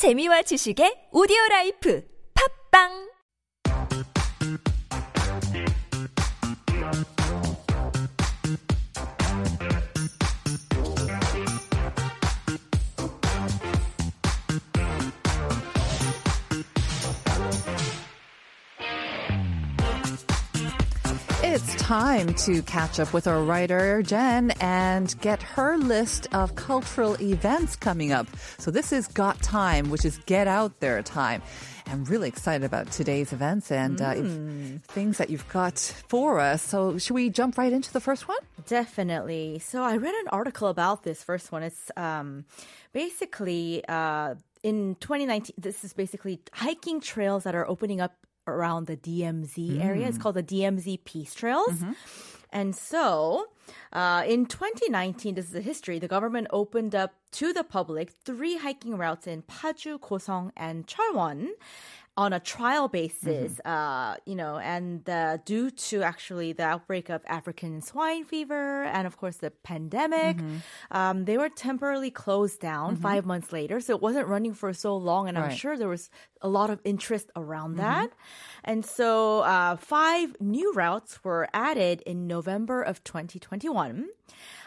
재미와 지식의 오디오 라이프. 팝빵 It's time to catch up with our writer, Jen, and get her list of cultural events coming up. So this is Got Time, which is Get Out There time. I'm really excited about today's events and uh, if- things that you've got for us. So should we jump right into the first one? Definitely. So I read an article about this first one. It's um, basically uh, in 2019. This is basically hiking trails that are opening up around the DMZ area. It's called the DMZ Peace Trails. And so, uh, in 2019, this is the history. The government opened up to the public three hiking routes in Paju, Kosong, and Charwon on a trial basis. Uh, you know, and uh, due to actually the outbreak of African swine fever and of course the pandemic, um, they were temporarily closed down five months later. So it wasn't running for so long, and I'm sure there was a lot of interest around that. And so uh, five new routes were added in November of 2021.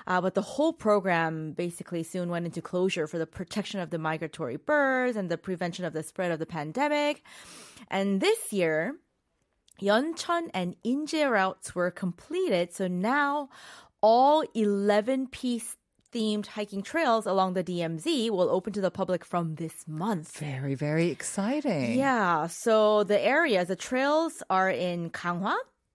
Uh, but the whole program basically soon went into closure for the protection of the migratory birds and the prevention of the spread of the pandemic. And this year, Yeoncheon and Inje routes were completed. So now all 11 peace themed hiking trails along the DMZ will open to the public from this month. Very, very exciting. Yeah, so the areas, the trails are in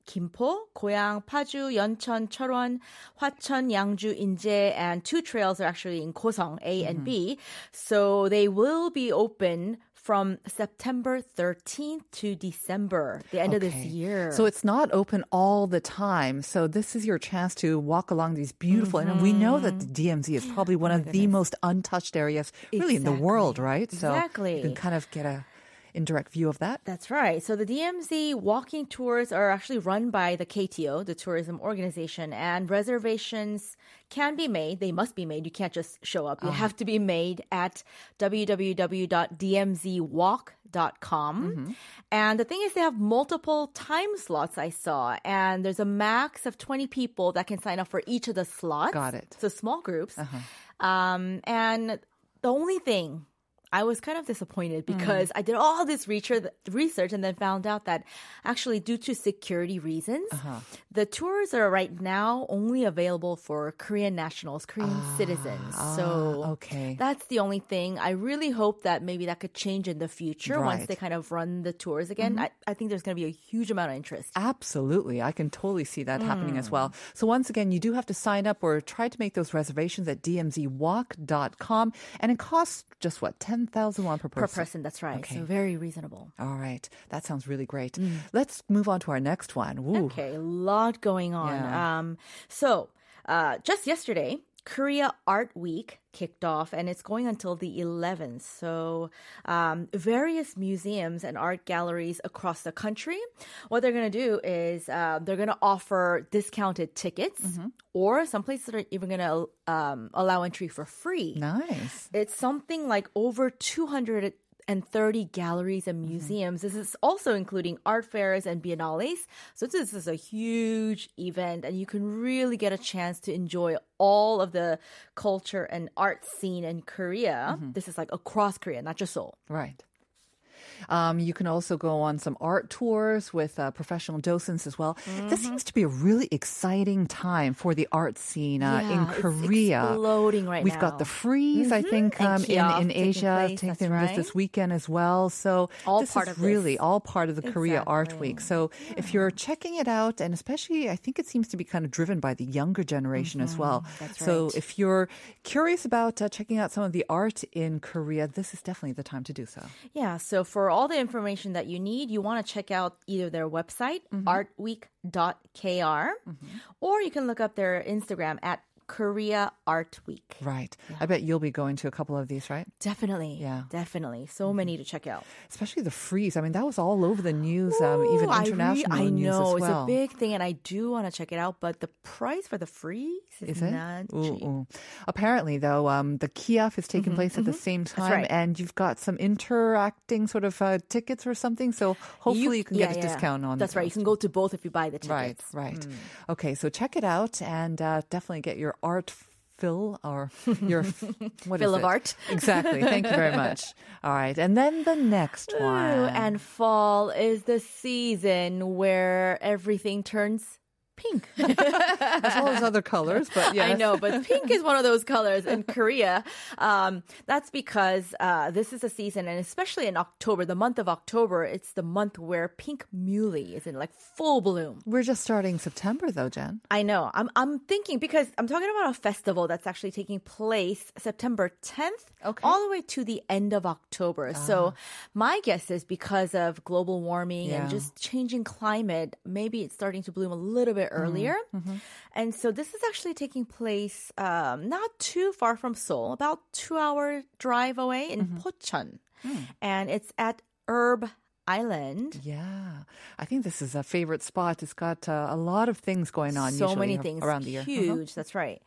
Gimpo, Goyang, Paju, Yeoncheon, Cheolwon, Hwacheon, Yangju, Inje, and two trails are actually in Gosong, A and B. So they will be open from September 13th to December, the end of this year. So it's not open all the time. So this is your chance to walk along these beautiful, and we know that the mm-hmm. DMZ is probably one of the most untouched areas really in the world, right? So you can kind of get a indirect view of that. That's right. So the DMZ walking tours are actually run by the KTO, the tourism organization, and reservations can be made. They must be made. You can't just show up. You ah. have to be made at www.dmzwalk.com. Mm-hmm. And the thing is, they have multiple time slots, I saw, and there's a max of 20 people that can sign up for each of the slots. Got it. So small groups. Uh-huh. Um, and the only thing I was kind of disappointed mm. because I did all this research, and then found out that actually, due to security reasons, uh-huh. the tours are right now only available for Korean nationals, Korean ah, citizens. So Ah, okay. that's the only thing. I really hope that maybe that could change in the future once they kind of run the tours again. Mm-hmm. I, I think there's going to be a huge amount of interest. Absolutely. I can totally see that happening as well. Mm. So once again, you do have to sign up or try to make those reservations at dmzwalk.com. And it costs just what, 10,000 won per person? Per person, that's right. Okay. So very reasonable. All right. That sounds really great. Let's move on to our next one. Woo. Okay, a lot going on. Yeah. Um, so, uh, just yesterday, Korea Art Week kicked off, and it's going until the 11th. So, um, various museums and art galleries across the country, what they're going to do is uh, they're going to offer discounted tickets, or some places are even going to um, allow entry for free. Nice. It's something like over 230 galleries and mm-hmm. museums. This is also including art fairs and biennales. So this is a huge event and you can really get a chance to enjoy all of the culture and art scene in Korea. Mm-hmm. This is like across Korea, not just Seoul. Right. Um, you can also go on some art tours with uh, professional docents as well. This seems to be a really exciting time for the art scene uh, in Yeah, it's Korea. exploding right We've got the Frieze, I think, um, in, in Asia place, taking place right. this weekend as well. So All this part is of really this. all part of the Korea Art Week. So if you're checking it out, and especially I think it seems to be kind of driven by the younger generation as well. Mm-hmm. that's So right. if you're curious about uh, checking out some of the art in Korea, this is definitely the time to do so. Yeah, so for all the information that you need, you want to check out either their website, mm-hmm. artweek.kr, mm-hmm. or you can look up their Instagram at Korea Art Week. Right. I bet you'll be going to a couple of these, right? Definitely. Yeah. Definitely. So many to check out. Especially the Frieze. I mean, that was all over the news, um, even Ooh, I re- international I, news know as well. it's a big thing, and I do want to check it out. But the price for the Frieze is, Is not Ooh, cheap. ooh. Apparently, though, um, the Kiaf is taking place at the same time, right. and you've got some interacting sort of uh, tickets or something. So hopefully you, can yeah, get a yeah. discount on. That's right. You can go to both if you buy the tickets. Right, right. Okay, so check it out and uh, definitely get your art fill or your what is Fill of it? art. Exactly. Thank you very much. All right, and then the next Ooh, one. and fall is the season where everything turns pink. as well as other colors, but yeah, I know, but pink is one of those colors in Korea. Um, that's because uh, this is a season, and especially in October, the month of October, it's the month where pink muhly is in like full bloom. We're just starting September, though, Jen. I know. I'm I'm thinking because I'm talking about a festival that's actually taking place September 10th Okay. all the way to the end of October. So my guess is because of global warming Yeah. and just changing climate, maybe it's starting to bloom a little bit Mm-hmm. earlier. Mm-hmm. And so this is actually taking place um, not too far from Seoul, about two hour drive away in mm-hmm. Pocheon, mm. and it's at Herb Island. Yeah, I think this is a favorite spot. It's got uh, a lot of things going on. so many things around the year. huge Uh-huh. that's right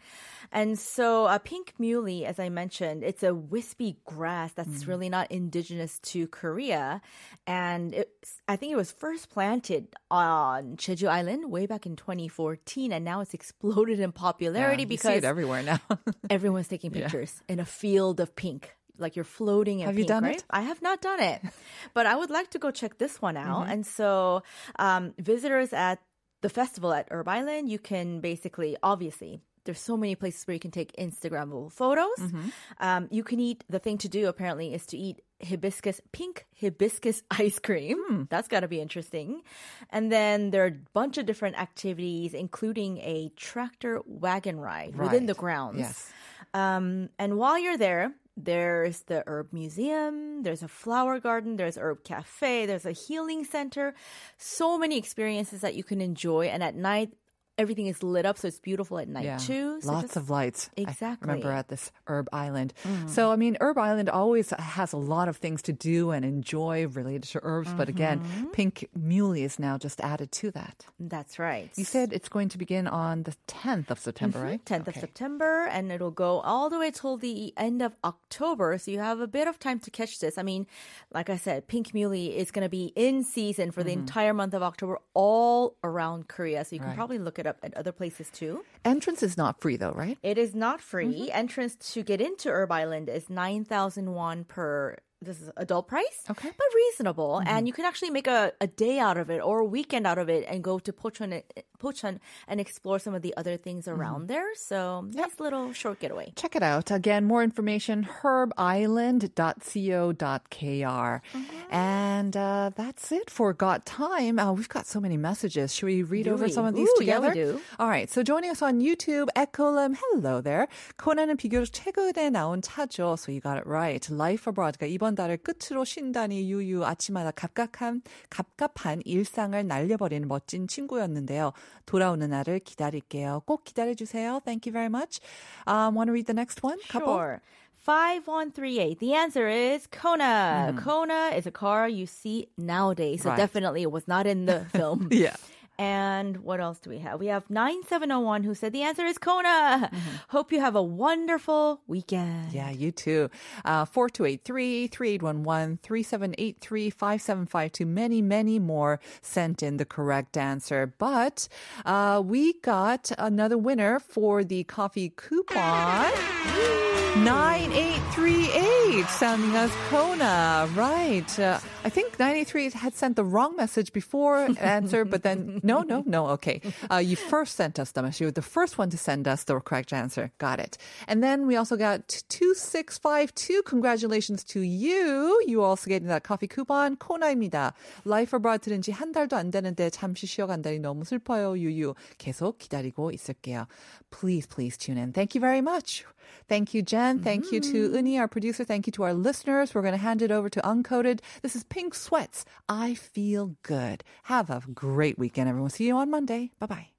and so uh, pink muhly as i mentioned it's a wispy grass that's Mm. really not indigenous to korea and it, i think it was first planted on jeju island way back in 2014 and now it's exploded in popularity Yeah, you see because it everywhere now. everyone's taking pictures in a field of pink. Like you're floating in Have you done right? it? I have not done it, but I would like to go check this one out. Mm-hmm. And so, um, visitors at the festival at Herb Island, you can basically, obviously, there's so many places where you can take Instagrammable photos. Mm-hmm. Um, you can eat. The thing to do apparently is to eat hibiscus, pink hibiscus ice cream. Hmm. That's got to be interesting. And then there are a bunch of different activities, including a tractor wagon ride within the grounds. Yes. Um, and while you're there, there's the herb museum, there's a flower garden, there's herb cafe, there's a healing center. So many experiences that you can enjoy. And at night, everything is lit up, so it's beautiful at night Yeah, too. So lots just- of lights. I Exactly. remember at this Herb Island. Mm. So, I mean, Herb Island always has a lot of things to do and enjoy related to herbs. But again, Mm-hmm. pink muhly is now just added to that. That's right. You said it's going to begin on the 10th of September, right? 10th of September, and it'll go all the way till the end of October. So you have a bit of time to catch this. I mean, like I said, Pink Muhly is going to be in season for the entire month of October all around Korea. So you can Mm-hmm. Right. probably look it up at other places too. Entrance is not free, though, right? It is not free. Mm-hmm. Entrance to get into Herb Island is 9,000 won per this is adult price. Okay. Mm-hmm. But reasonable. And you can actually make a, a day out of it or a weekend out of it and go to Pocheon, Pocheon and explore some of the other things Mm-hmm. around there. So nice little short getaway. Check it out. Again, more information, herbisland.co.kr. Mm-hmm. And uh, that's it for Got Time. Uh, we've got so many messages. Should we read Do over we? some of these Ooh, yeah, we together? do. All right. So joining us on YouTube, Ecolum, hello there. 코난은 비교적 최근에 나온 차죠. So you got it right. Life Abroad가 이번 달을 끝으로 쉰다니 유유 아침마다 갑갑한, 갑갑한 일상을 날려버리는 멋진 친구였는데요. 돌아오는 날을 기다릴게요. 꼭 기다려주세요. Thank you very much. Um, want to read the next one? Couple? Sure. 5138. The answer is Kona. Kona is a car you see nowadays. So Right. definitely it was not in the film. Yeah. And what else do we have? We have 9701 who said the answer is Kona. Hope you have a wonderful weekend. Yeah, you too. Uh, 4283, 3811, 3783, 5752. Many, many more sent in the correct answer. But uh, we got another winner for the coffee coupon. 9838 sounding as Kona. Right. Uh, I think 983 had sent the wrong message before answer, but then no, no, no. Okay. Uh, you first sent us the message. You were the first one to send us the correct answer. Got it. And then we also got 2652. Congratulations to you. You also getting that coffee coupon. 코나입니다. Life Abroad 들은 지 한 달도 안 되는데 잠시 쉬어간다니 너무 슬퍼요. 유유. 계속 기다리고 있을게요. Please, please tune in. Thank you very much. Thank you, Jen. Thank you to Uni, our producer. Thank you to our listeners. We're going to hand it over to Uncoded. This is Pink Sweats. I feel good. Have a great weekend, everyone. See you on Monday. Bye bye.